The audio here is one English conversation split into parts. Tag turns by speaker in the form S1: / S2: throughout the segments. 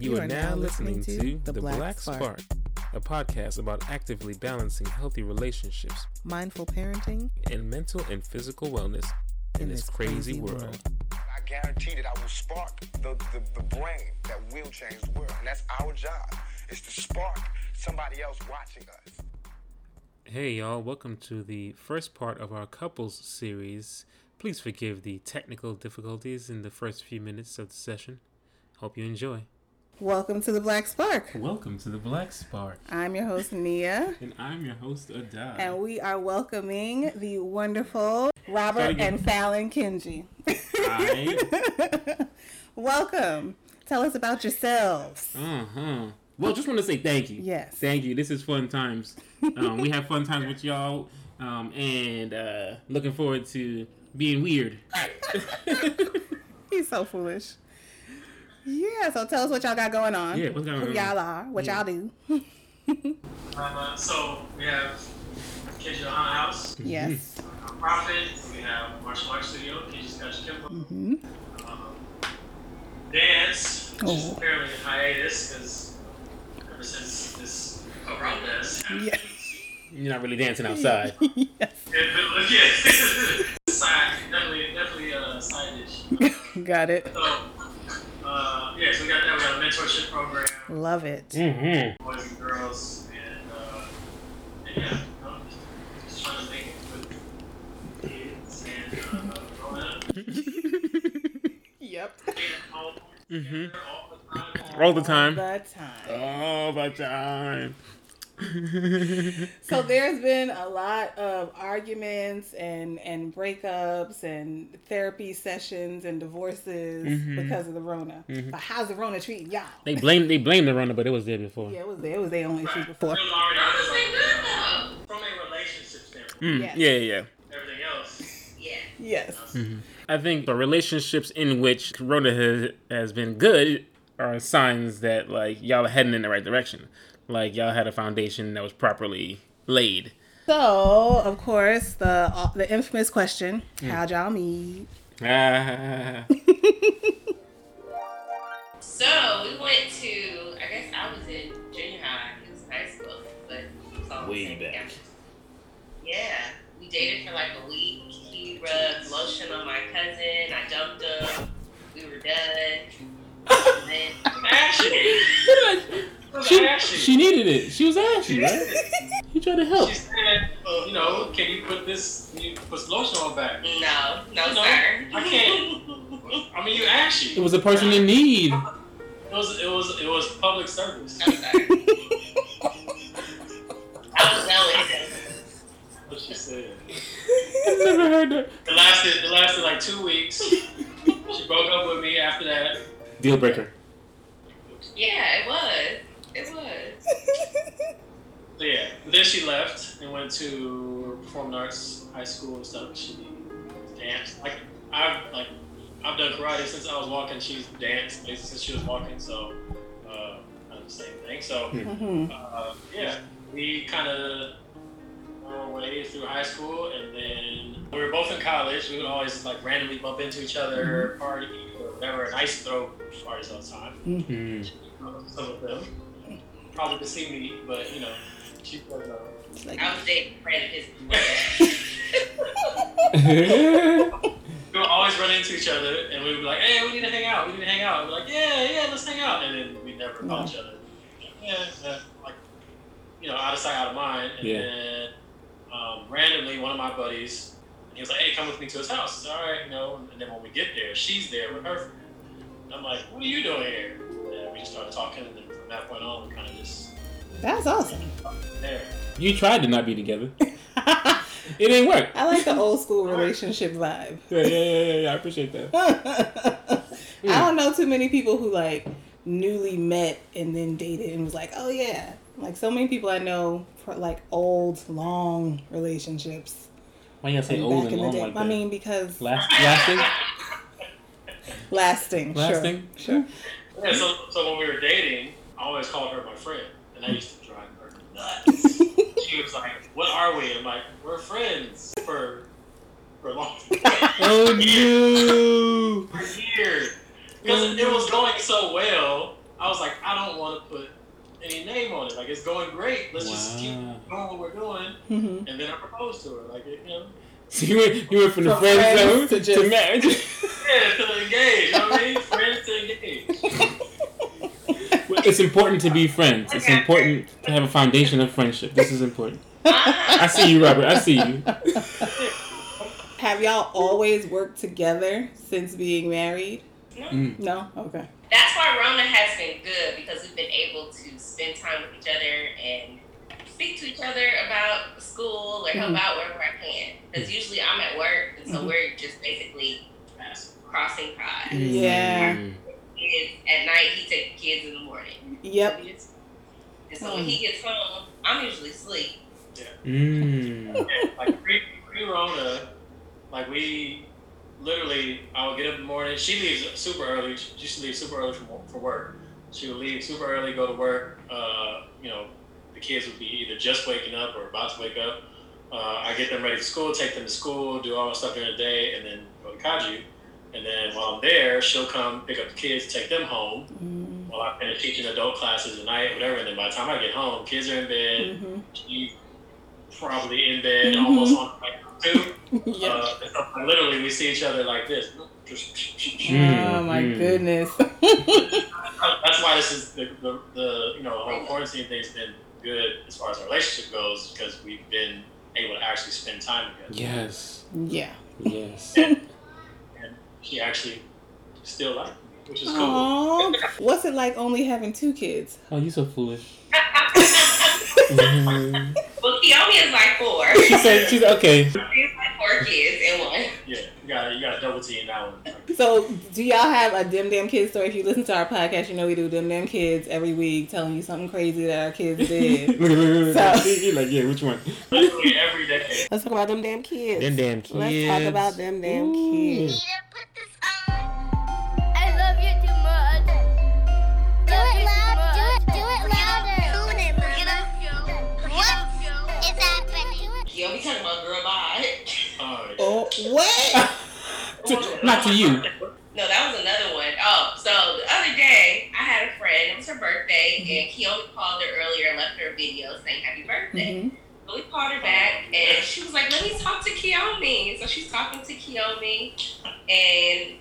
S1: You, are, now listening, to The Black, Spark, a podcast about actively balancing healthy relationships
S2: mindful parenting
S1: and mental and physical wellness in, this crazy, world.
S3: I guarantee that I will spark the, the, the brain that will change the world. And that's our job, is to spark somebody else watching us.
S1: Hey, y'all, welcome to the first part of our couples series. Please forgive the technical difficulties in the first few minutes of the session. Hope you enjoy.
S2: Welcome to the Black Spark.
S1: Welcome to the Black Spark.
S2: I'm your host, Nia,
S1: And I'm your host, Adai.
S2: and we are welcoming the wonderful Robert and Falyn Kingi.
S1: I,
S2: Welcome. Tell us about yourselves.
S1: uh-huh. Well, just want to say thank you.
S2: Yes.
S1: Thank you. This is fun times. Um, we have fun times with y'all, um, and uh, looking forward to being weird.
S2: He's so foolish. Yeah, so tell us what y'all got going on.
S1: Yeah, what's going
S2: Who y'all are, what
S1: Yeah.
S2: y'all do.
S4: Uh, so we have Kingi Ohana House,
S2: yes.
S4: Profit, we have Martial Arts Studio, Kingi's Kajukenbo,
S2: hmm
S4: um, Dance, which is
S2: Oh.
S4: apparently in hiatus because ever since this corona's happened,
S2: Yeah.
S1: You're not really dancing outside.
S2: yes.
S4: yeah, but, yeah. side, definitely, definitely a side dish. Uh,
S2: Got it.
S4: so, uh, yeah, so we got that. We got a mentorship program,
S2: Love it.
S1: mm-hmm.
S4: boys and girls, and, uh, and yeah, I'm just, just trying to make it with kids and uh, growing up.
S2: Yep.
S1: Mm-hmm.
S4: All
S1: All the time.
S2: The time.
S1: All the time.
S2: So there's been a lot of arguments and and breakups and therapy sessions and divorces
S1: Mhm.
S2: because of the Rona.
S1: Mhm.
S2: But how's the Rona treating y'all?
S1: they blame they blame the Rona, but it was there before.
S2: Yeah, it was there. It was their only issue before.
S4: From a relationship standpoint,
S1: Mm,
S2: Yes.
S1: Yeah, yeah.
S4: everything else. Yeah.
S2: Yes.
S1: I think the relationships in which Corona has, has been good are signs that like y'all are heading in the right direction. Like y'all had a foundation that was properly laid.
S2: So of course the uh, the infamous question:
S1: Hmm.
S2: How'd y'all meet?
S1: Ah,
S5: So we went to, I guess I was in junior high, he was in high school, but it was all the
S1: Way back.
S5: campus. Yeah, we dated for like a week. He rubbed lotion on my cousin. I dumped him. We were done. And then
S4: Ashley,
S1: she, she needed it. She was ashy, right? He tried to help.
S4: She said, uh, you know, can you put this, can you put some lotion on back?
S5: no, no,
S4: No,
S5: sir.
S4: I can't. I mean, you Ashley.
S1: It was a person in need.
S4: It was, it was, it was public service.
S5: No, sir. I was done with
S4: What she said.
S1: I've never heard that.
S4: It lasted, it lasted like two weeks. She broke up with me after that.
S1: Deal breaker.
S5: Yeah, it was. It was.
S4: So yeah, but then she left and went to performing arts high school and stuff. She danced. Like I've like I've done karate since I was walking. She's danced basically since she was walking. So uh, kind of the same thing. So
S2: Mhm.
S4: uh, yeah, we kind of our way through high school, and then we were both in college. We would always like randomly bump into each other, party or whatever. And I used to throw parties all the time.
S1: Hmm.
S4: Some of them probably could see me, but you know, she was. Uh,
S2: Like,
S5: I was dating a friend of his.
S4: we would always run into each other, and we would be like, "Hey, we need to hang out. We need to hang out." we're like, "Yeah, yeah, let's hang out," and then we never called each other. Yeah, yeah, like you know, out of sight, out of mind. And
S1: Yeah.
S4: then um, randomly, one of my buddies, he was like, "Hey, come with me to his house." It's all right, you know. And then when we get there, she's there with her friend. And I'm like, "What are you doing here?" And we just started talking, and then from that point on, we kind of just
S2: that's awesome.
S4: there.
S1: You tried to not be together. It didn't work.
S2: I like the old school relationship vibe.
S1: Yeah, yeah, yeah, yeah, yeah. I appreciate that.
S2: I don't know too many people who like newly met and then dated and was like, oh yeah. Like so many people I know for like old, long relationships.
S1: Why you gotta say old
S2: back
S1: and long like that?
S2: I mean, because
S1: Last, lasting?
S2: lasting.
S1: Lasting?
S2: Sure. Sure.
S4: Yeah, so, so when we were dating, I always called her my friend, and that used to drive her nuts. she was like, "What are we?" I'm like, "We're friends for for long
S1: Oh no!
S4: for years." Because it was going so well, I was like, I don't want to put any name on it. Like it's going great. Let's just keep
S1: Wow.
S4: doing what we're doing.
S2: Mhm.
S4: And then I proposed to her. Like you know,
S1: So you went, you went from the friend
S2: friends
S1: zone
S2: to
S1: to,
S2: just-
S1: marriage.
S4: yeah, to engage. You know what I mean? Friends to engage.
S1: Well, it's important to be friends. It's
S5: Okay.
S1: important to have a foundation of friendship. This is important. I see you, Robert. I see you.
S2: Have y'all always worked together since being married?
S5: no.
S1: Mm.
S2: No. Okay.
S5: That's why Rona has been good because we've been able to spend time with each other and speak to each other about school or help
S2: Mhm.
S5: out wherever I can. Because usually I'm at work, and so
S2: Mhm.
S5: we're just basically crossing paths.
S2: Yeah.
S1: Mm.
S5: Kids at night, he takes the kids in the morning.
S2: Yep.
S5: We just- And so when he gets home, I'm usually asleep.
S1: Mm.
S4: like pre pre Rona, like we literally, I would get up in the morning. She leaves super early. She used to leave super early for, for work. She would leave super early, go to work. Uh, you know, the kids would be either just waking up or about to wake up. Uh, I get them ready for school, take them to school, do all my stuff during the day, and then go to Kaju. And then while I'm there, she'll come pick up the kids, take them home
S2: Mm-hmm.
S4: while I finish teaching adult classes at night, whatever. And then by the time I get home, kids are in bed.
S2: hmm
S4: She's probably in bed,
S2: Mhm.
S4: almost on like two.
S2: Yep.
S4: Uh, so, literally, we see each other like this.
S2: Oh my
S1: Mm.
S2: goodness.
S4: that's why this is the, the, the you know the whole quarantine thing's been good as far as our relationship goes because we've been able to actually spend time together.
S1: Yes.
S2: yeah.
S1: Yes.
S4: And she actually still liked me, which is cool.
S2: What's it like only having two kids?
S1: Oh, you so foolish. Mhm.
S5: Well, Kiyomi is like four.
S1: She said, she's okay.
S5: She's like four kids in one.
S4: Yeah, you got you got to double T in that one.
S2: So, do y'all have a Dim Damn Kids story? If you listen to our podcast, you know we do Dim Damn Kids every week, telling you something crazy that our kids did.
S1: Look, look, look, look.
S2: So-
S1: You're like, yeah, which one?
S4: literally every day.
S6: Let's talk about them damn kids.
S1: Them damn kids.
S6: Let's talk about them damn
S1: Ooh.
S6: kids.
S7: I love you too much. Do it loud. Do it. Do it louder. Tune it, Mama. What is happening?
S5: Kiyomi talking about girl bye.
S4: Oh,
S2: what?
S1: Not to you.
S5: No, that was another one. Oh, so the other day I had a friend. It was her birthday, and Kiyomi called her earlier and left her a video saying happy birthday.
S2: Mhm.
S5: So we called her back, and she was like, "Let me talk to Kiyomi." So she's talking to Kiyomi, and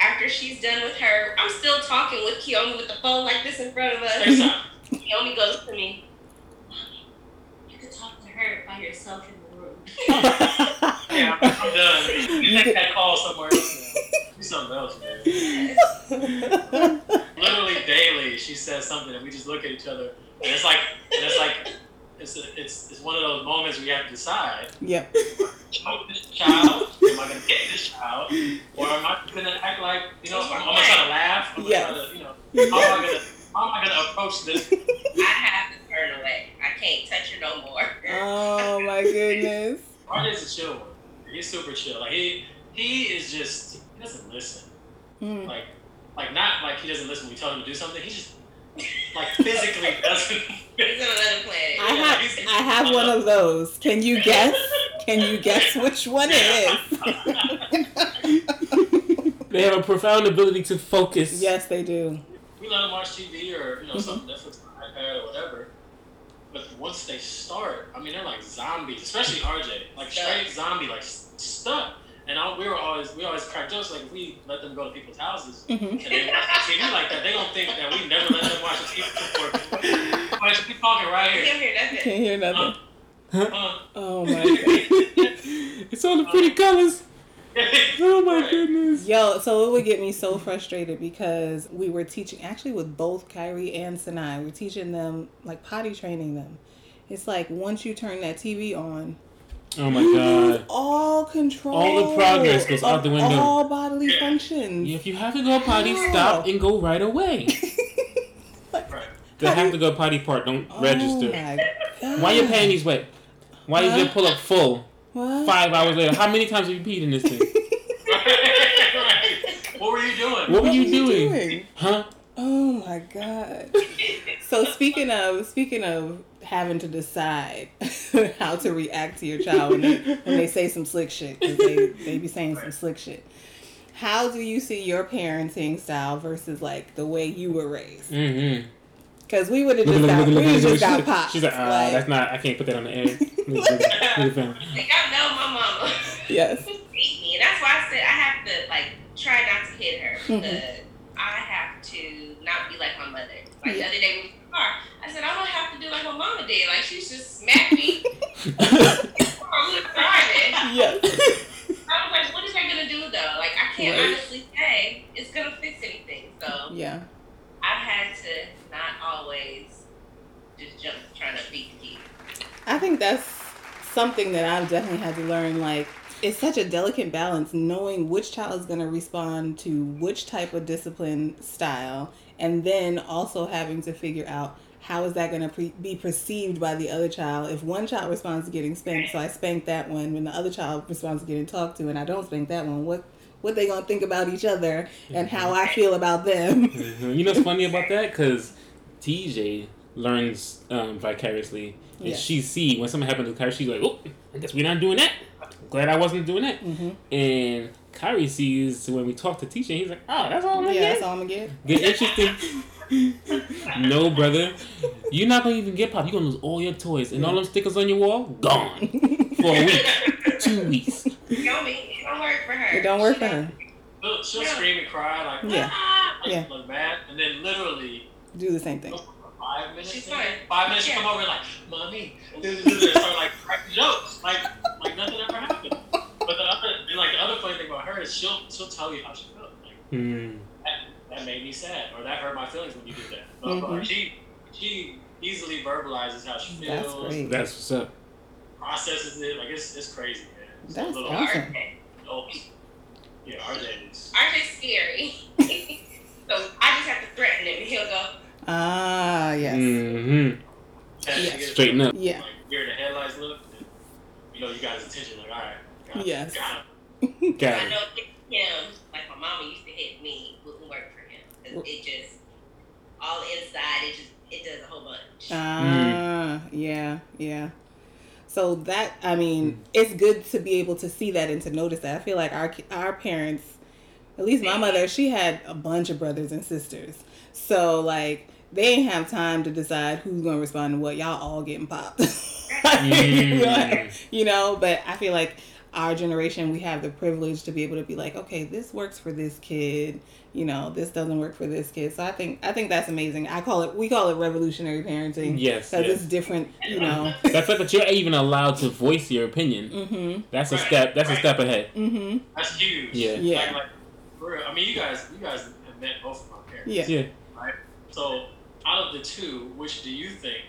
S5: after she's done with her, I'm still talking with Kiyomi with the phone like this in front of us. Kiyomi goes to me, "Mommy, you could talk to her by yourself in the room."
S4: Yeah, I'm, I'm done. You take that call somewhere else. man. Do something else, man. Literally daily, she says something, and we just look at each other, and it's like, and it's like, it's a, it's it's one of those moments where you have to decide:
S2: yep.
S4: choke this child, am I gonna get this child, or am I gonna act like, you know, am I trying to laugh? Am I
S2: Yes.
S4: trying to, you know, how am I gonna, how am I gonna approach this?
S5: I have to turn away. I can't touch her no more.
S2: Oh my goodness.
S4: RJ's a chill one. He's super chill. Like he he is just he doesn't listen.
S2: Hmm.
S4: Like like not like he doesn't listen when we tell him to do something. He just like physically doesn't.
S5: He's on another planet.
S2: I have I have one of those. Can you guess? Can you guess which one it is?
S1: They have a profound ability to focus.
S2: yes, they do.
S4: we let them watch TV or you know something Netflix or iPad or whatever. But once they start, I mean, they're like zombies, especially RJ, like straight zombie, like s- stuck. And I, we were always we always crack jokes like if we let them go to people's houses
S2: hmm
S4: and they watch TV like that, they don't think that we never let them watch TV before. Like we talking right
S5: I
S4: here.
S5: can't hear nothing.
S2: Can't hear nothing.
S4: Uh,
S2: Oh my god!
S1: It's all the pretty colors. Oh my goodness.
S2: Yo, so it would get me so frustrated because we were teaching, actually with both Kyrie and Sinai, we're teaching them, like potty training them. It's like once you turn that TV on,
S1: Oh my god.
S2: all control.
S1: All the progress goes out the window.
S2: All bodily functions.
S1: If you have to go potty,
S2: Yeah.
S1: stop and go right away.
S4: right.
S1: The have to go potty part don't
S2: Oh
S1: register.
S2: my God.
S1: Why your panties wet? Why you
S2: Huh?
S1: just pull up full
S2: What?
S1: five hours later? How many times have you peed in this thing?
S4: What were you doing?
S1: What were you
S2: are
S1: doing? Huh?
S2: Oh my god. So speaking of speaking of having to decide how to react to your child when they, when they say some slick shit because they they be saying some slick shit. how do you see your parenting style versus like the way you were raised?
S1: Mm-hmm.
S2: Because we would have just
S1: look,
S2: got,
S1: look, look,
S2: we
S1: look,
S2: just
S1: look,
S2: got
S1: she's-
S2: popped.
S1: She's like, ah,
S2: like,
S1: that's not. I can't put that on the air.
S5: Like, I know my mama
S2: yes.
S5: beat me. That's why I said I have to like try not to hit her
S2: Mhm.
S5: because I have to not be like my mother. Like the other day we was in the car, I said I don't have to do like my mama did. Like she just smacked me. I was driving.
S2: Yes.
S5: I was like, what is that gonna do though? Like I can't
S2: Right.
S5: honestly say it's gonna fix anything. So
S2: yeah.
S5: I've had to not always just jump trying to beat the kid.
S2: I think that's something that I've definitely had to learn. Like, it's such a delicate balance knowing which child is going to respond to which type of discipline style, and then also having to figure out how is that going to pre- be perceived by the other child. If one child responds to getting spanked, so I spank that one. When the other child responds to getting talked to, and I don't spank that one, what what they gonna think about each other and how I feel about them?
S1: Mhm. You know what's funny about that? Because TJ learns um, vicariously, and
S2: Yeah.
S1: she see when something happens to Kyrie, she's like, "Oh, I guess we're not doing that. Glad I wasn't doing that."
S2: hmm
S1: And Kyrie sees when we talk to TJ, he's like, "Oh, that's all I'm gonna
S2: Yeah,
S1: get."
S2: that's all I'm gonna get.
S1: Get interesting. no, brother. You're not gonna even get pop. You're gonna lose all your toys and all them stickers on your wall gone for a week, two weeks.
S5: You know me, it don't work for her.
S2: It don't work
S5: She
S2: for her.
S4: She'll, she'll scream and cry like,
S2: Yeah.
S4: ah, like,
S2: Yeah.
S4: like mad, and then literally
S2: Do the same thing.
S4: five minutes.
S5: She's
S4: in,
S5: fine.
S4: Five minutes, she
S5: Yeah.
S4: come over and like, mommy, and start like cracking jokes, like like nothing ever happened. But the other, and like the other funny thing about her is she'll she'll tell you how she felt. Like
S1: Hmm.
S4: that, that made me sad, or that hurt my feelings when you did that. But, but
S2: Mhm.
S4: she she easily verbalizes how she feels,
S2: That's great.
S1: That's what's up.
S4: processes it. Like it's it's crazy, man. It's a
S2: That's
S4: little-
S2: awesome.
S5: RJ.
S4: oh, yeah, RJ is.
S5: RJ's scary. so I just have to threaten him and he'll go,
S2: Ah, yes.
S1: Mm-hmm.
S2: Yes.
S1: Straighten up.
S2: Yeah.
S4: Like you're the headlights look, and, you know you got his attention. Like all right, got
S2: Yes.
S4: got him.
S1: Got
S5: I
S1: it.
S5: know him, like my mama used to hit me, wouldn't work for him. 'Cause it just, all inside, it just, it does a whole bunch.
S2: Ah, yeah, yeah. So that I mean, it's good to be able to see that and to notice that. I feel like our our parents, at least my mother, she had a bunch of brothers and sisters. So like they didn't have time to decide who's gonna respond to what. Y'all all getting popped.
S1: Mm.
S2: you know, but I feel like our generation we have the privilege to be able to be like, okay, this works for this kid. You know, this doesn't work for this kid. So I think I think that's amazing. I call it we call it revolutionary parenting.
S1: Yes,
S2: because
S1: yes.
S2: it's different. You know.
S1: The fact that you're even allowed to voice your opinion,
S2: mhm.
S1: that's a step. That's a step ahead.
S2: Mhm.
S4: That's huge.
S1: Yeah.
S2: Yeah.
S4: Like, like, for real. I mean, you guys, you guys have met both of my parents.
S2: Yeah.
S1: Yeah.
S4: So, out of the two, which do you think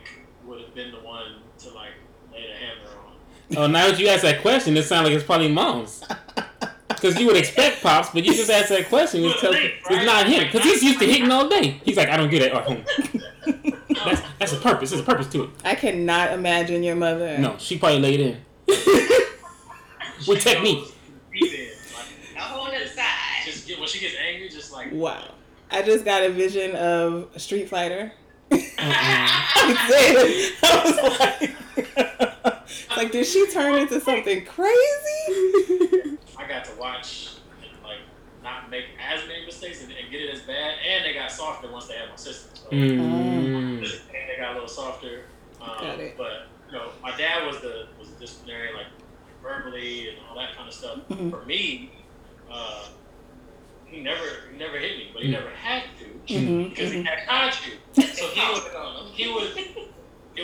S4: would have been the one to like lay the hammer on?
S1: Oh, now that you ask that question, it sounds like it's probably mom's. Because you would expect pops, but you just ask that question, it's, tell, it's not him. Because he's used to hitting all day. He's like, I don't get it at home. That's, that's a purpose. There's a purpose to it.
S2: I cannot imagine your mother.
S1: No, she probably laid in.
S4: She
S1: With technique.
S4: knows to be there. Like,
S5: A whole other side.
S4: just get when she gets angry, just like
S2: Wow. I just got a vision of Street Fighter.
S1: Uh-uh.
S2: I. I was like, like, did she turn into something crazy?
S4: I got to watch and like not make as many mistakes and, and get it as bad. And they got softer once they had my sister. So
S1: Mm.
S4: and they got a little softer. Um,
S2: Got it.
S4: But you know, my dad was the was the disciplinary, like verbally and all that kind of stuff.
S2: Mhm.
S4: For me, uh, he never he never hit me, but he
S1: Mm.
S4: never had to
S2: Mhm,
S4: because he
S2: mhm.
S4: had Kaju. So he would he would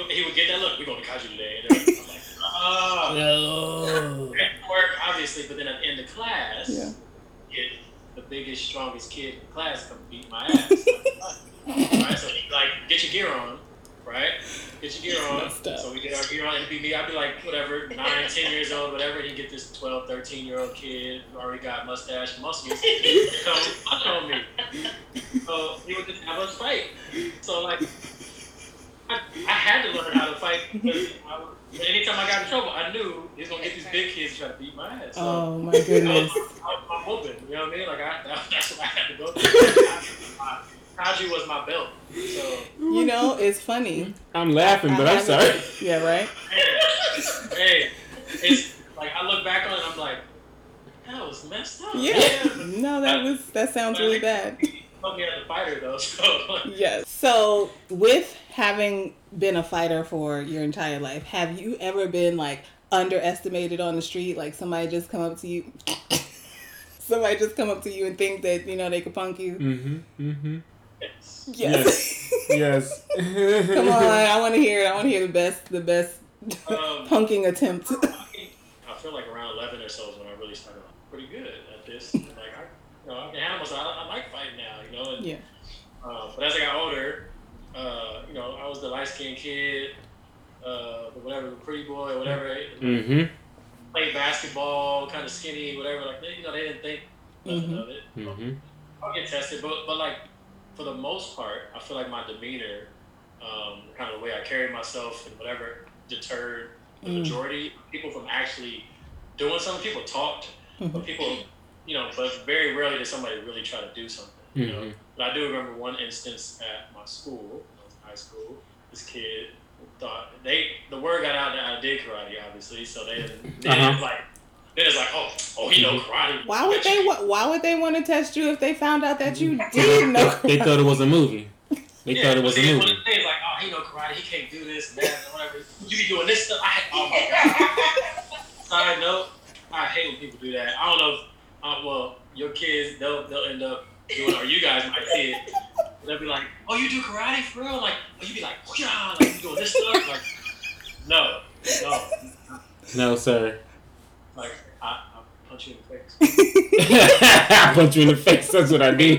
S4: he would, get that look. We're going to Kaju today. And then I'm like, ah.
S1: No.
S4: Work, obviously, but then at the end of class,
S2: Yeah.
S4: get the biggest, strongest kid in class come beat my ass. right? So he'd like, get your gear on, right? Get your gear on.
S2: Messed.
S4: So we get our gear on. It'd be me. I'd be like, whatever, nine, ten years old, whatever. He'd get this 12, 13 year old kid who already got mustache and muscles come punch on me. So he would just have us fight. So, like, I, I had to learn how to fight because I, anytime I got in trouble, I knew he was gonna get these big kids to try to beat my ass. So
S2: Oh my
S4: I was,
S2: goodness.
S4: I, am my whooping, you know what I mean? Like I, that's what I had to go through. My- Kaju was my belt. So
S2: You know, it's funny.
S1: I'm laughing, but
S2: I
S1: I'm
S2: haven't-
S1: sorry.
S2: Yeah, right?
S4: hey, it's like I look back on it, I'm like, that was was messed up.
S2: Yeah. No, that was that sounds really bad.
S4: Put me as a fighter though, so
S2: Yes. So, with having been a fighter for your entire life, have you ever been like underestimated on the street? Like somebody just come up to you, somebody just come up to you and think that you know they could punk you?
S1: Mm-hmm. Mm-hmm.
S4: yes.
S2: Yes.
S1: Yes.
S2: come on, I want to hear it. I want to hear the best, the best
S4: Um,
S2: punking attempt.
S4: I feel like around 11 or so is when I really started pretty good at this. Like, I, you know, I can handle myself. I, I like fighting now, you know. And,
S2: yeah.
S4: uh, but as I got older, uh, you know, I was the light skinned kid, uh, whatever, the pretty boy, whatever.
S1: Mm-hmm.
S4: Played basketball, kind of skinny, whatever. Like, they, you know, they didn't think nothing
S2: Mhm.
S4: of it.
S1: Mm-hmm.
S4: I'll get tested, but but like for the most part, I feel like my demeanor, um, kind of the way I carried myself and whatever, deterred the
S2: Mm.
S4: majority of people from actually doing something. People talked, but people, you know, but very rarely did somebody really try to do something. You know,
S1: Mhm.
S4: But I do remember one instance at my school, when I was in high school. This kid thought they the word got out that I did karate, obviously, so they didn't, they
S1: Uh-huh.
S4: didn't like. Then it's like, oh, oh, he know karate.
S2: Why would they? wa- Why would they want to test you if they found out that you did know?
S1: They thought it was a movie. They
S4: Yeah,
S1: thought it was a
S4: then
S1: movie.
S4: One of the things like, oh, he know karate, he can't do this and that whatever. You be doing this stuff. I, oh my god. Side note, I hate when people do that. I don't know. If, uh, well, your kids, they'll they'll end up doing, or you guys might see it. They'll be like, oh, you do karate for real? Like, oh, you be like, yeah, like you doing this stuff? Like, no, no,
S1: No, sir.
S4: like I, I'll punch you in the face.
S1: I punch you in the face. That's what I do.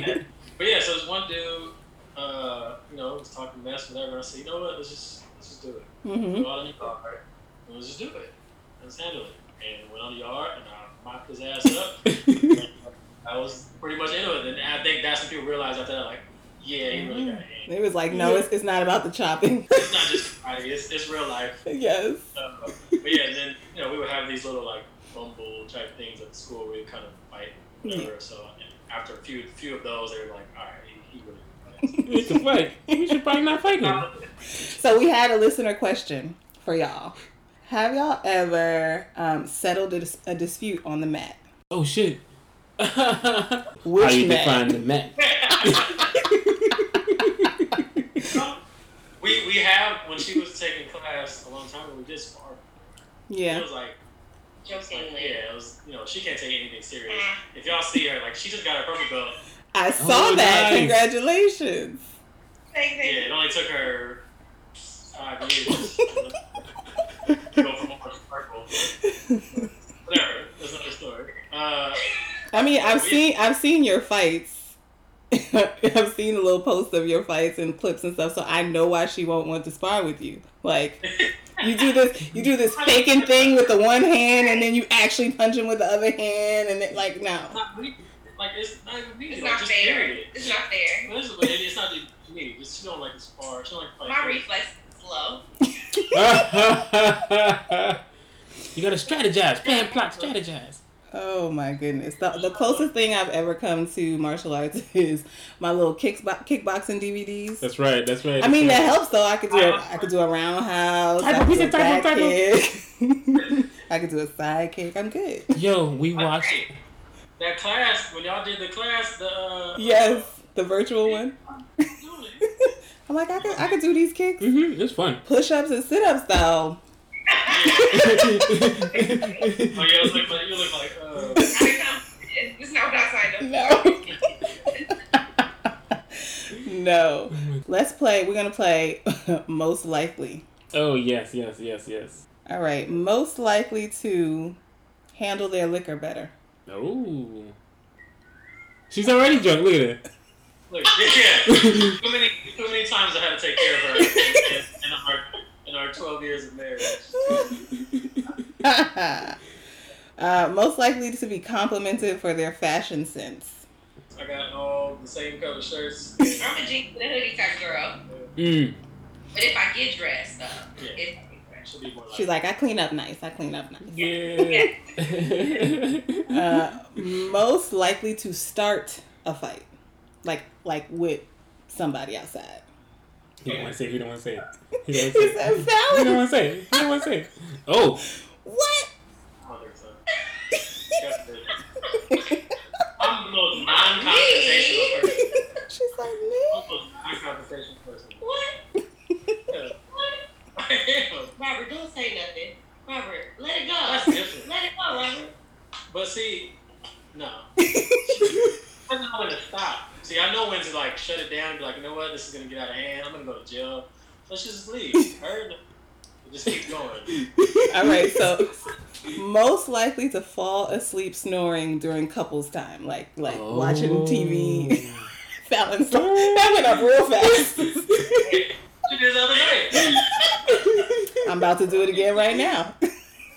S4: But yeah, so this one dude, uh, you know, was talking mess, whatever. And I said, you know what? Let's just let's just do it.
S2: hmm
S4: Go out in the yard and let's just do it. Let's handle it. And went on the yard and I mopped his ass up. I was pretty much into it. And I think that's when people realized after that, like, yeah, he really got hands.
S2: It was like, no, it's, it's not about the chopping.
S4: It's not just karate, it's, it's real life.
S2: yes.
S4: Uh, but yeah, and then, you know, we would have these little, like, bumble type things at school where we would kind of fight, whatever. So and after a few few of those, they were like, all right, he, he really.
S1: We should fight. We should probably not fight now.
S2: So we had a listener question for y'all. Have y'all ever um, settled a, dis- a dispute on the mat?
S1: Oh shit.
S2: Which
S1: How you
S2: mat?
S1: define the mat?
S4: we, we have, when she was taking class a long time ago, we did spar. It
S2: Yeah.
S4: It was like, Like,
S5: Jokingly.
S4: yeah, it was. You know, she can't take anything serious. If y'all see her, like, she just got her purple belt.
S2: I saw
S1: Oh,
S2: that.
S1: nice.
S2: Congratulations.
S5: Thank
S4: Yeah,
S5: you.
S4: it only took her five years to go from orange to purple. Whatever, that's another story. Uh,
S2: I mean, I've seen I've seen your fights. I've seen the little posts of your fights and clips and stuff, so I know why she won't want to spar with you. Like you do this, you do this faking thing with the one hand, and then you actually punch him with the other hand, and it, like no.
S4: not. Like it's not even me.
S5: It's
S4: like,
S5: not fair.
S4: period.
S5: It's not fair.
S4: But it's, but it- it's not even me. Just, she don't like to spar. She don't like fight.
S5: My reflex is slow.
S1: you gotta strategize, plan, plot, strategize.
S2: Oh my goodness. The, the closest thing I've ever come to martial arts is my little kickbo- kickboxing DVDs.
S1: That's right. That's right.
S2: I mean that
S1: that's
S2: helps though. I could do a, I could do a roundhouse. I
S1: Type
S2: could do a
S1: pizza, type
S2: back
S1: type
S2: kick. I could do a side kick. I'm good.
S1: Yo, we watched.
S4: Hey, that class when y'all did the class, the uh,
S2: Yes, the virtual one. I'm like I could I could do these kicks.
S1: Mm-hmm. It's fun.
S2: Push ups and sit ups though.
S4: Oh yeah, you look like you look like uh,
S5: I know. It's not what I signed up
S2: No. no. Let's play. We're gonna play most likely.
S1: oh yes, yes, yes, yes.
S2: All right. Most likely to handle their liquor better.
S1: Oh. She's already drunk. Look at her.
S4: Look, yeah, too many, too many times I had to take care of her in, in our in our twelve years of marriage.
S2: uh, most likely to be complimented for their fashion sense.
S4: I got all the same color shirts.
S5: I'm a jeans and a hoodie type girl.
S1: Mm.
S5: But if I get dressed up,
S4: Yeah,
S5: if
S4: should be more like.
S2: She's like, I clean up nice. I clean up nice.
S1: Yeah.
S2: Uh, most likely to start a fight, like like with somebody outside.
S1: He don't want to say. it, He don't want to say. it. He don't want to say.
S2: said
S1: it. He don't want to say. it. He don't want to say. it. Oh.
S2: What?
S4: I don't think so. confrontational person.
S2: She's like me.
S4: I'm a non-confrontational person.
S5: What? What?
S4: I am.
S5: Robert, don't say nothing. Robert, let it go.
S4: That's different.
S5: Let it go, Robert.
S4: But see, no. I know when to stop. See, I know when to like shut it down and be like, you know what, this is gonna get out of hand. I'm gonna go to jail. Let's just leave. Her, just keep going.
S2: All right, so most likely to fall asleep snoring during couples time, like like watching TV. Falyn song. That went up real fast.
S4: She did the other night.
S2: I'm about to do it again right now.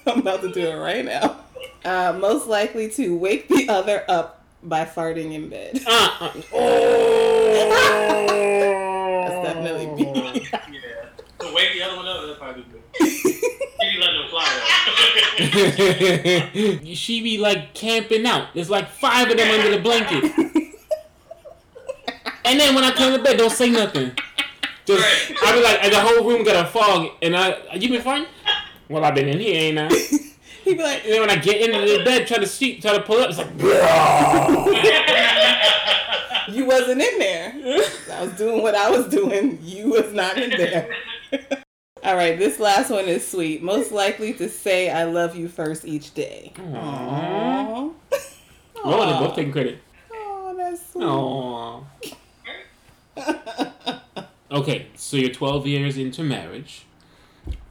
S2: I'm about to do it right now. Uh, most likely to wake the other up by farting in bed.
S1: Uh,
S2: That's definitely me.
S4: Yeah. So wake the other one up. That'd probably be good. Maybe let them fly
S1: she be like camping out. There's like five of them under the blanket. And then when I come to bed, don't say nothing. Just I be like, the whole room got a fog, and I, you been fine? Well, I've been in here, ain't I?
S2: He'd be like,
S1: And then when I get into the bed, try to sleep, try to pull up, it's like,
S2: you wasn't in there. I was doing what I was doing. You was not in there. All right, this last one is sweet. Most likely to say I love you first each day.
S1: Aww.
S2: Aww.
S1: Oh, they both taking credit.
S2: Oh, that's sweet.
S1: Aww. Okay, so you're 12 years into marriage,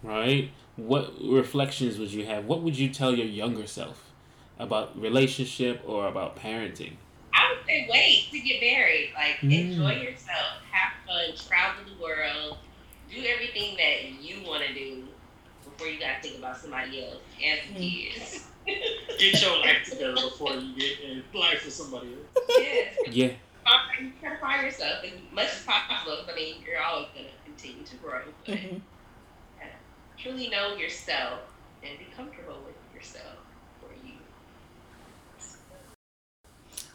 S1: right? What reflections would you have? What would you tell your younger self about relationship or about parenting?
S5: I would say wait to get married. Like
S1: Mm.
S5: enjoy yourself, have fun, travel the world, do everything that you want to do before you gotta think about somebody else and some kids.
S4: Get your life together before you get in life with somebody else.
S5: yes,
S1: Yeah.
S5: you try to find yourself as much as possible. I mean, you're always gonna continue to grow, but
S2: Mhm.
S5: Truly know yourself and be comfortable with yourself for you.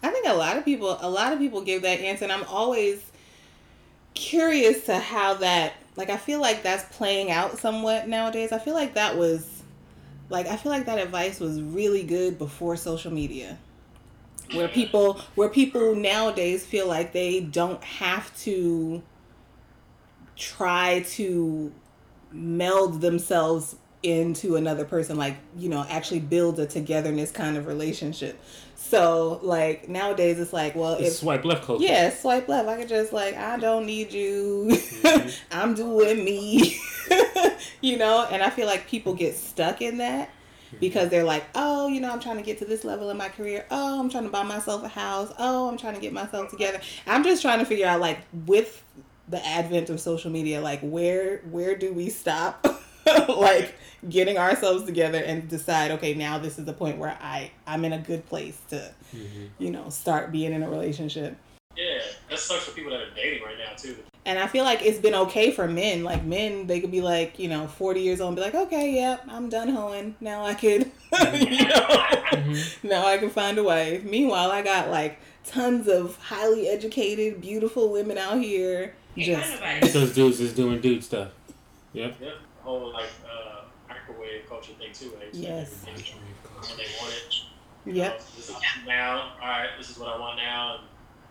S2: I think a lot of people, a lot of people give that answer, and I'm always curious to how that. Like, I feel like that's playing out somewhat nowadays. I feel like that was, like, I feel like that advice was really good before social media, where people, where people nowadays feel like they don't have to try to meld themselves into another person like you know actually build a togetherness kind of relationship. So like nowadays it's like well
S1: It's
S2: if
S1: swipe left culture.
S2: yeah swipe left. I could just like i don't need you. Mm-hmm. I'm doing me. You know? And i feel like people get stuck in that because they're like oh you know i'm trying to get to this level in my career. Oh i'm trying to buy myself a house. Oh i'm trying to get myself together. I'm just trying to figure out like with the advent of social media like where where do we stop like getting ourselves together and decide okay now this is the point where i i'm in a good place to mm-hmm. you know start being in a relationship.
S4: Yeah, that sucks for people that are dating right now too.
S2: and i feel like it's been okay for men. Like men they could be like you know 40 years old and be like okay yep i'm done hoeing. Now i could mm-hmm. you know mm-hmm. now i can find a wife. Meanwhile i got like tons of highly educated beautiful women out here
S5: Ain't
S2: just
S5: got nobody.
S1: Those dudes is doing dude stuff. Yep.
S4: Yeah, the whole like uh, microwave culture thing too. Like,
S2: Yes.
S4: everything when they want it.
S2: Yep.
S4: know, This is now. All right, this is what I want now, and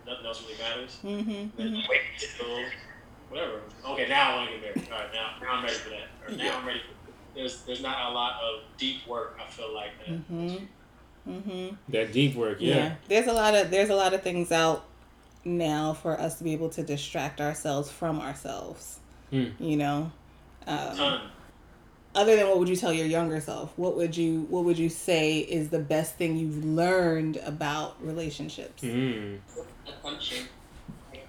S4: nothing else really matters.
S2: mm-hmm,
S4: Then
S2: hmm
S4: wait till whatever. Okay, now I want to get married. All right, now, now I'm ready for that. Or now
S2: Yeah.
S4: I'm ready. For, there's there's not a lot of deep work. I feel like that.
S2: mm-hmm mm-hmm
S1: That deep work,
S2: yeah.
S1: yeah.
S2: there's a lot of there's a lot of things out now for us to be able to distract ourselves from ourselves
S1: Hmm.
S2: you know um, other than what would you tell your younger self what would you what would you say is the best thing you've learned about relationships
S1: Mm.
S5: assumption. Like,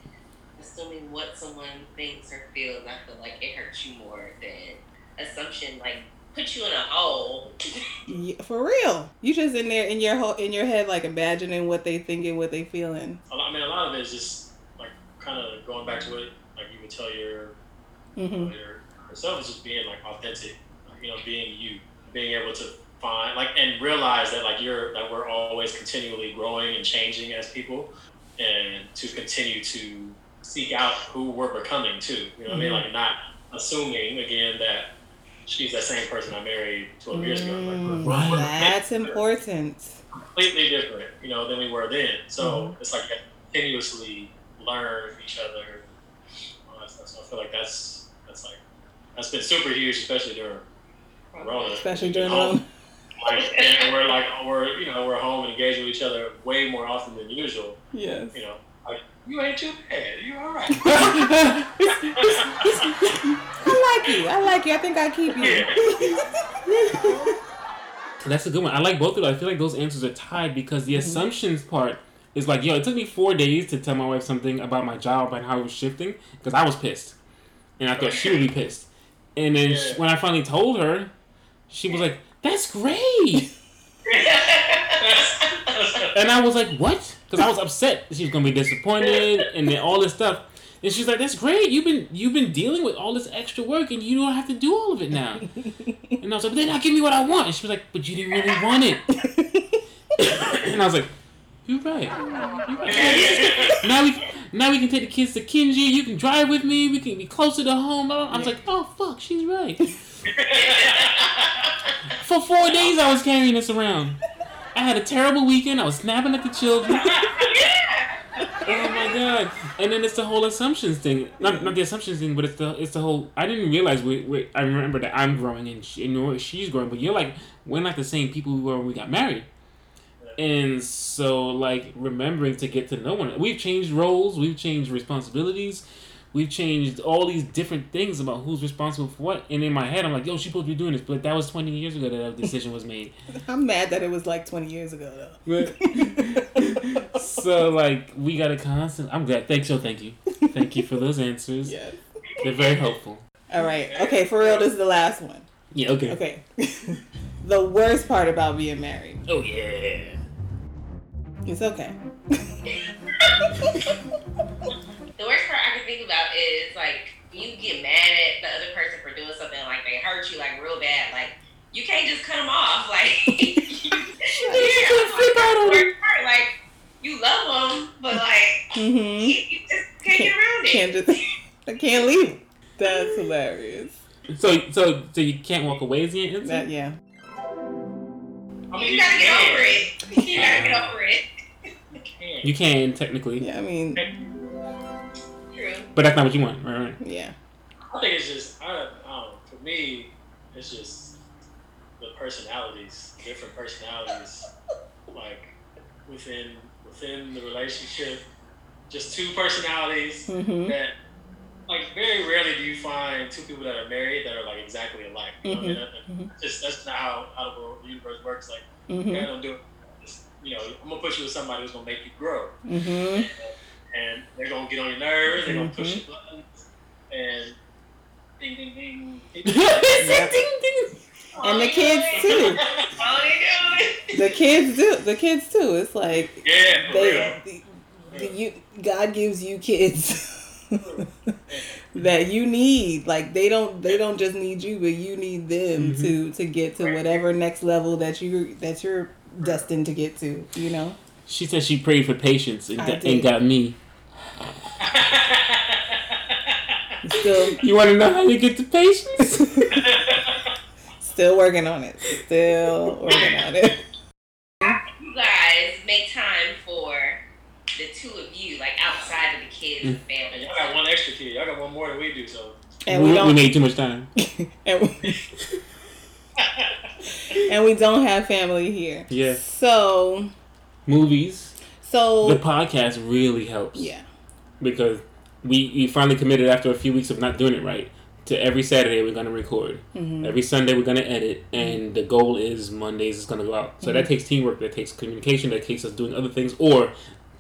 S5: assuming what someone thinks or feels, I feel like it hurts you more than assumption. Like put you in a hole.
S2: Yeah, for real you just in there in your whole in your head like imagining what they thinking what they feeling
S4: A lot- I mean, a lot of it is just like kind of going back to it. Like you would tell your
S2: mm-hmm.
S4: your yourself is just being like authentic. Like, you know, being you, being able to find like and realize that like you're that we're always continually growing and changing as people, and to continue to seek out who we're becoming too. You know what I mean?
S2: Mhm.
S4: Like not assuming again that she's that same person I married 12 years ago. Like,
S2: Mm,
S4: we're, we're
S2: that's important
S4: completely different, you know, than we were then. So
S2: Mhm.
S4: it's like continuously learn from each other. All that stuff. So I feel like that's that's like that's been super huge, especially during Corona.
S2: Especially during
S4: home. Like, and we're like we're you know we're home and engaged with each other way more often than usual.
S2: Yes.
S4: You know, like you ain't too bad. You all right.
S2: I like you. I like. I think I keep you.
S1: That's a good one. I like both of them. I feel like those answers are tied because the mhm. assumptions part is like, yo, it took me four days to tell my wife something about my job and how it was shifting because I was pissed, and I thought she would be pissed. And then sh
S4: Yeah.
S1: when I finally told her, she was like, "That's great," and I was like, "What?" Because I was upset. She was gonna be disappointed, and then all this stuff. And she's like, "That's great. You've been you've been dealing with all this extra work, and you don't have to do all of it now." And I was like, "But they're not giving me what I want." And she was like, "But you didn't really want it." and I was like, "You're right. You're right. now we now we can take the kids to Kingi. You can drive with me. We can be closer to home." I was like, "Oh fuck, she's right." For four days, I was carrying this around. I had a terrible weekend. I was snapping at the children. Oh my god! And then it's the whole assumptions thing. Not not the assumptions thing, but it's the it's the whole. I didn't realize we. we I remember that I'm growing and, she, and she's growing, but you're like we're not the same people we were when we got married. And so, like remembering to get to know one. We've changed roles. We've changed responsibilities. We've changed all these different things about who's responsible for what. And in my head, I'm like, yo, she's supposed to be doing this, but that was 20 years ago that that decision was made.
S2: I'm mad that it was like 20 years ago though.
S1: so like we got a constant. I'm glad. Thanks, so thank you, thank you for those answers.
S2: yes.
S1: They're very helpful.
S2: All right. Okay, for real, this is the last one.
S1: Yeah. Okay.
S2: Okay. the worst part about being married.
S1: Oh yeah.
S2: It's okay.
S5: The worst part I can think about is like you get mad at the other person for doing something like they hurt you like real bad. Like you can't just cut them off. Like you,
S1: can't flip out on
S5: Worst part, Like you love them, but like
S2: Mm-hmm.
S5: you, you just can't get around it.
S2: Can't just. I can't leave. That's hilarious.
S1: So so so you can't walk away is the answer.
S2: That yeah.
S4: I mean,
S5: You gotta get over it. You gotta get over it.
S4: You can.
S1: You can technically,
S2: Yeah. I mean.
S5: True.
S1: but that's not what you want, right? right.
S2: Yeah.
S4: I think it's just I don't, I don't know. For me, it's just the personalities, different personalities, like within within the relationship. Just two personalities
S2: Mm-hmm.
S4: that, like, very rarely do you find two people that are married that are like exactly alike. You know what I mean? That-
S2: Mhm.
S4: Just that's not how how the the universe works. Like,
S2: Mm-hmm.
S4: I don't do it. Just, you know, I'm gonna put you with somebody who's gonna make you grow
S2: Mm-hmm.
S4: and they're gonna get on your nerves. They're gonna push
S2: Mhm.
S4: your buttons, and ding ding ding.
S2: And the kids too.
S5: All they doing.
S2: The kids do. The kids too. It's like
S4: Yeah,
S2: they, the, the, you, God gives you kids that you need. Like they don't, they don't just need you, but you need them
S1: Mhm.
S2: to to get to whatever next level that you that you're destined to get to. You know.
S1: She said she prayed for patience and got, and got me.
S2: Still,
S1: You want to know how you get to patience?
S2: still working on it. Still working on it.
S5: You guys make time for the two of you, like outside of the kids and
S4: And
S5: family.
S4: y'all got one extra kid. Y'all got one more than we do. So
S2: And we
S1: we,
S2: don't.
S1: We made too much time.
S2: and, we, and we don't have family here.
S1: Yeah.
S2: So,
S1: Movies.
S2: so
S1: The podcast really helps.
S2: yeah.
S1: because we, we finally committed after a few weeks of not doing it right to every Saturday we're going to record.
S2: Mm-hmm.
S1: Every Sunday we're going to edit, and the goal is Mondays is going to go out. So
S2: Mm-hmm.
S1: that takes teamwork, that takes communication, that takes us doing other things, or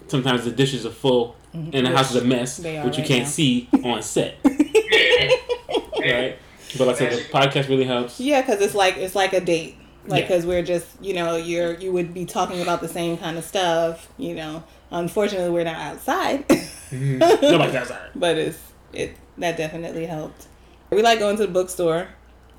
S1: sometimes the dishes are full and the house is a mess,
S2: Mm-hmm.
S1: Which you can't
S2: now.
S1: see on set, right? But like I said, the podcast really helps.
S2: Yeah, because it's like it's like a date. Like
S1: Yeah.
S2: because we're just you know you're you would be talking about the same kind of stuff. You know, unfortunately we're not outside,
S1: Nobody's outside.
S2: but it's it that definitely helped. We like going to the bookstore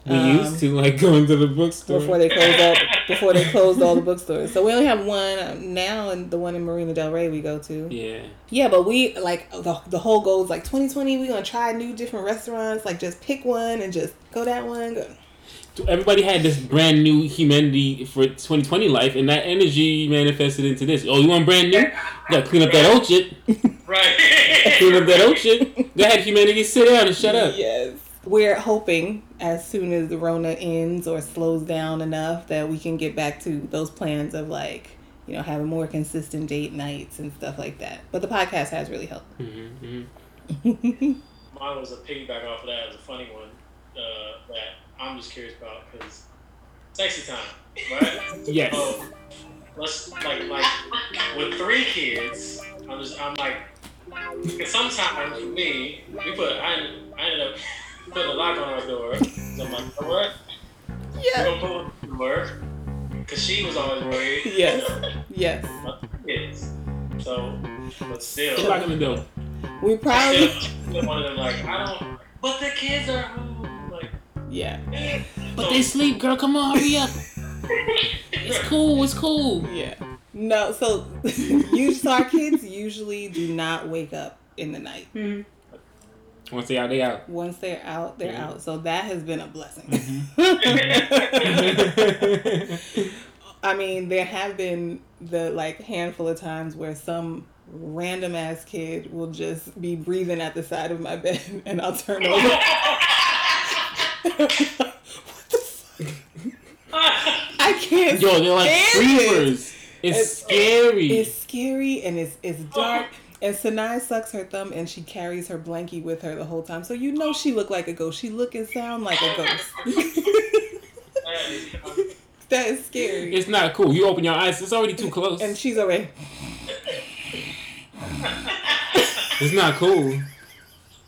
S1: We
S2: Um,
S1: used to like going to the bookstore.
S2: before they closed up before they closed all the bookstores. So we only have one um, now, and the one in Marina Del Rey we go to.
S1: yeah.
S2: Yeah, but we like the, the whole goal is like 2020. We're gonna try new different restaurants. Like just pick one and just go that one. Go.
S1: everybody had this brand new humanity for 2020 life, and that energy manifested into this. Oh, you want brand new? You gotta clean up that old shit.
S4: Right.
S1: Clean up that old shit. Go ahead, humanity, sit down and shut up.
S2: Yes. We're hoping as soon as the Rona ends or slows down enough that we can get back to those plans of like, you know, having more consistent date nights and stuff like that. But the podcast has really helped.
S1: Mm-hmm,
S4: Mine was a piggyback off of that. It was a funny one uh, that I'm just curious about because sexy time, right?
S1: Yes.
S4: So let's like like with three kids. I'm just I'm like, cause sometimes for me, we put I I ended up putting a lock on our door. So I'm like, you know what? We're
S2: Yeah.
S4: gonna put on the door. Cause she was always worried.
S2: Yes. Yes.
S4: about the kids. So, but still.
S1: Get back in the door.
S2: We probably
S4: Still one of them like I don't. But the kids are home. Like,
S2: Yeah.
S1: But they sleep, girl. Come on, hurry up. It's cool. It's cool.
S2: Yeah. No, so you so our kids usually do not wake up in the night. Mm-hmm.
S1: Once they out, they out.
S2: Once they're out, they're out. So that has been a blessing. Mm-hmm. I mean, there have been the like handful of times where some random ass kid will just be breathing at the side of my bed and I'll turn over. what the fuck? I can't
S1: Yo, they're like creepers. It's,
S2: It's-
S1: scary.
S2: It's scary and it's it's dark. And Sanai sucks her thumb and she carries her blankie with her the whole time. So you know she look like a ghost. She look and sound like a ghost. that is scary.
S1: It's not cool. You open your eyes, it's already too close.
S2: and she's already
S1: It's not cool.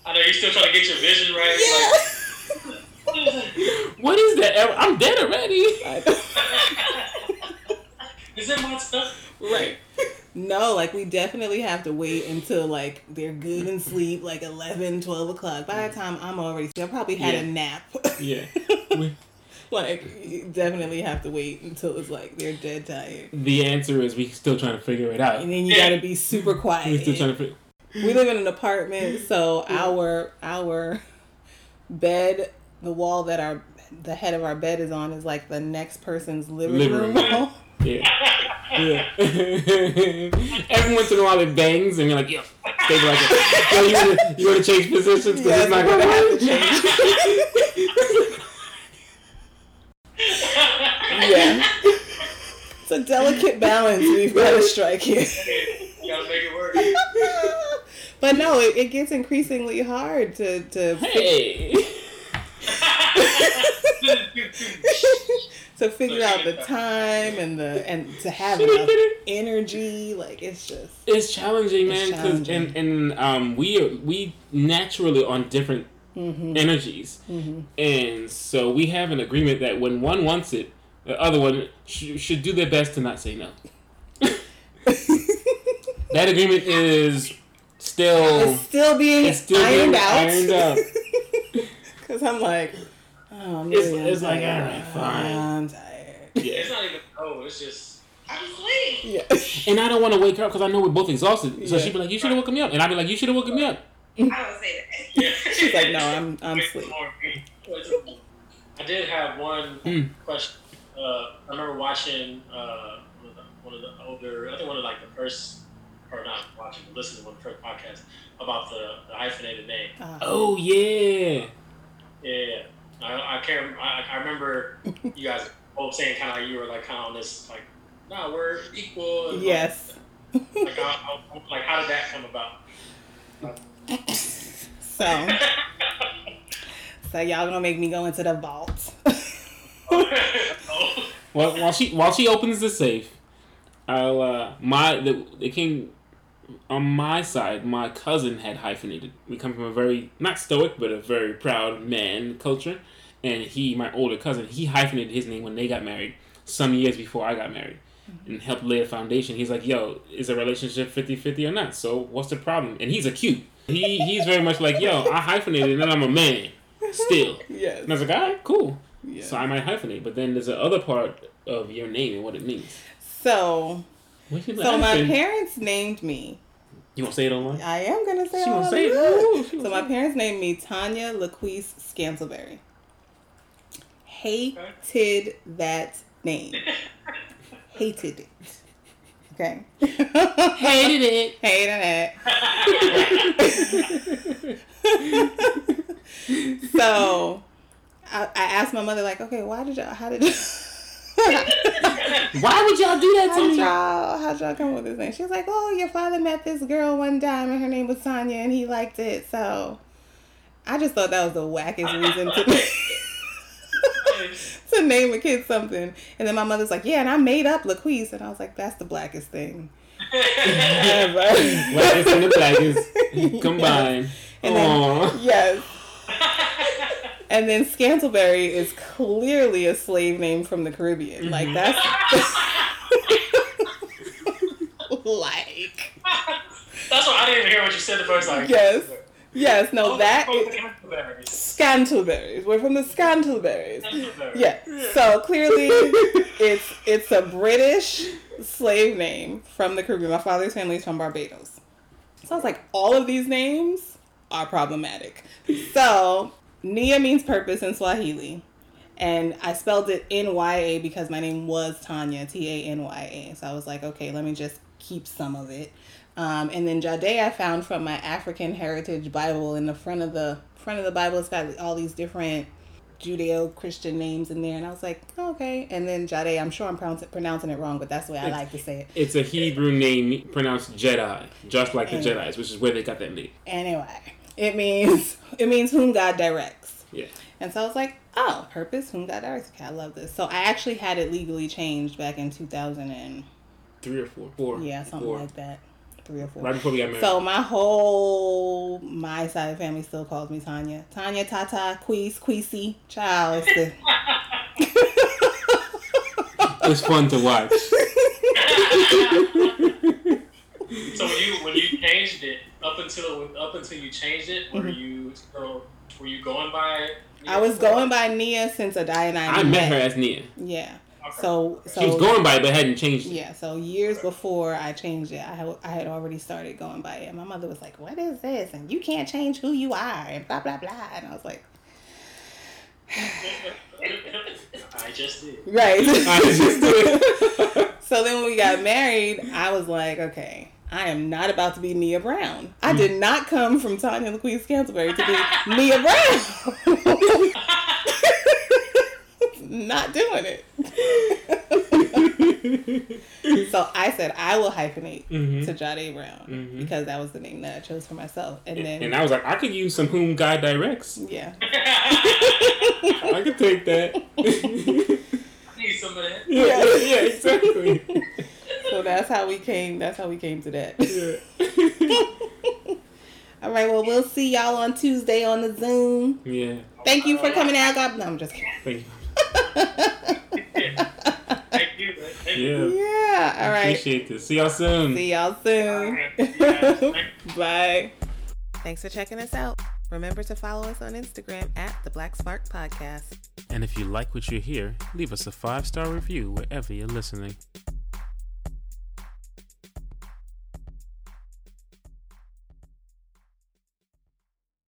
S4: I know you're still trying to get your vision right. Yeah.
S1: What is that? I'm dead already.
S4: Is it my stuff?
S2: right. No, like we definitely have to wait until like they're good and sleep, like 11, 12 o'clock. By the time I'm already, I probably had a nap.
S1: Yeah. We-
S2: like, you definitely have to wait until it's like they're dead tired.
S1: the answer is we still trying to figure it out.
S2: And then you gotta be super quiet.
S1: We're
S2: quiet.
S1: still trying to figure.
S2: we live in an apartment, so our our bed, the wall that our the head of our bed is on is like the next person's living,
S1: Living
S2: room
S1: room.
S2: wall.
S1: Yeah. Yeah. Every once in a while it bangs and you're like, yo, they be like, yo, you wanna, you wanna change positions because
S2: Yes,
S1: it's not gonna
S2: gonna
S1: happen.
S2: Yeah. It's a delicate balance we've got to strike here.
S4: You gotta make it work.
S2: But no, it, it gets increasingly hard to to
S1: hey.
S2: To figure out the time and the and to have enough energy. Like it's just
S1: It's challenging, man.
S2: It's
S1: 'cause-
S2: challenging.
S1: and and um, we are, we naturally on different
S2: Mm-hmm.
S1: energies, and so we have an agreement that when one wants it, the other one sh- should do their best to not say no. that agreement is still
S2: it's still being
S1: it's still
S2: ironed
S1: being
S2: out.
S1: ironed out.
S2: Cause I'm like, oh, I'm
S1: It's-
S2: really
S1: it's like, all right, fine.
S2: I'm tired.
S4: It's not even oh, it's just
S5: I'm asleep.
S2: Yeah.
S1: And I don't want to wake her up because I know we're both exhausted. So
S2: Yeah.
S1: she'd be like, "You should have woken me up," and I'd be like, "You should have woken me up."
S5: I don't say that.
S2: She's like, no, I'm I'm asleep.
S4: I did have one
S1: Mm.
S4: question. Uh, I remember watching uh, one, of the, one of the older, I think one of like the first, or not watching, but listening to one of the first podcasts about the, the hyphenated name.
S2: Uh,
S1: Oh yeah.
S4: Yeah, I, I can't. I, I remember you guys both saying kind of like you were like kind of on this like, no, we're equal. and,
S2: yes.
S4: Like, how, how, like how did that come about?
S2: So so y'all gonna make me go into the vault.
S1: Well, while she while she opens the safe, I'll uh my the the king on my side, my cousin had hyphenated. We come from a very not stoic but a very proud man culture, and he, my older cousin, he hyphenated his name when they got married some years before I got married. Mm-hmm. And helped lay a foundation. He's like, yo, is a relationship 50-50 or not? So what's the problem? And he's a cute. He he's very much like, yo, I hyphenated and I'm a man. Still.
S2: yes.
S1: And I was like, all right, cool.
S2: Yeah.
S1: So I might hyphenate, but then there's the other part of your name and what it means.
S2: So so my parents named me.
S1: You gonna say it online?
S2: I am gonna say
S1: She
S2: all
S1: gonna
S2: of
S1: say it. Ooh, she
S2: So my
S1: it.
S2: parents named me Tanya Laquise Scantleberry. hated that name. hated it. Okay.
S1: Hated it.
S2: Hated it. so I, I asked my mother, like, okay, why did y'all, how did
S1: Why would y'all do that
S2: How'd
S1: to me?
S2: y'all, how'd y'all come up with this name? She was like, oh, your father met this girl one time and her name was Tanya and he liked it. So I just thought that was the wackest reason to, to name a kid something. And then my mother's like, yeah, and I made up LaQuise. And I was like, that's the blackest thing ever.
S1: Blackest and the blackest combined.
S2: And then-
S1: Aw.
S2: yes. And then Scantleberry is clearly a slave name from the Caribbean. Like mm-hmm. that's like
S4: That's why I didn't even hear what you said the first time.
S2: yes, yes. No, that
S4: Oh,
S2: is
S4: Scantleberries.
S2: Scantleberries. We're from the Scantleberries.
S4: Scantleberries.
S2: Yeah. So clearly, it's it's a British slave name from the Caribbean. My father's family is from Barbados. So I was like, all of these names are problematic. So Nia means purpose in Swahili. And I spelled it N Y A because my name was Tanya, T A N Y A. So I was like, okay, let me just keep some of it. Um, and then Jade I found from my African Heritage Bible. In the front of the front of the Bible, it's got all these different Judeo-Christian names in there, and I was like, oh, okay. And then Jade, I'm sure I'm pronouncing pronouncing it wrong, but that's the way I like to say it.
S1: It's a Hebrew name pronounced Jedi, just like the. Jedi's, which is where they got that name.
S2: Anyway, it means it means whom God directs.
S1: Yeah.
S2: And so I was like, oh, purpose, whom God directs. Okay, I love this. So I actually had it legally changed back in two thousand and
S1: three or four. Four.
S2: yeah, something
S1: Four.
S2: like that, three or four.
S1: Right before we got married.
S2: So my whole my side of the family still calls me Tanya. Tanya, Tata, Queese, Queasy, child. It's the
S1: it's fun to watch.
S4: So when you when you changed it up until up until you changed it, were
S2: Mhm.
S4: you still were you going by?
S2: I was going by Nia since Adai and I,
S1: I met her as Nia.
S2: Yeah.
S4: Okay.
S2: So so
S1: She was going by it, but hadn't changed it.
S2: Yeah, so years before I changed it, I had, I had already started going by it. And my mother was like, "What is this?" And you can't change who you are, and blah blah blah. And I was like,
S4: I just did.
S2: "Right."
S1: I just did.
S2: so then when we got married, I was like, "Okay, I am not about to be Nia Brown. I did not come from Tanya LaQuise Canterbury to be Nia Brown. not doing it." So I said I will hyphenate
S1: Mhm.
S2: to Jade Brown
S1: Mhm.
S2: because that was the name that I chose for myself. And then
S1: And I was like, I could use some whom God directs.
S2: yeah.
S1: I could take that.
S4: Need some of that.
S1: yeah, yeah, exactly.
S2: So that's how we came that's how we came to that.
S1: Yeah.
S2: All right, well we'll see y'all on Tuesday on the Zoom.
S1: yeah.
S2: Thank you for coming out. God no, I'm just kidding.
S1: Thank you.
S4: Thank you. man. Thank you.
S1: Yeah.
S2: Yeah. All right.
S1: Appreciate this. See y'all soon.
S2: See y'all soon. Bye. Thanks for checking us out. Remember to follow us on Instagram at the Black Spark Podcast.
S1: And if you like what you hear, leave us a five star review wherever you're listening.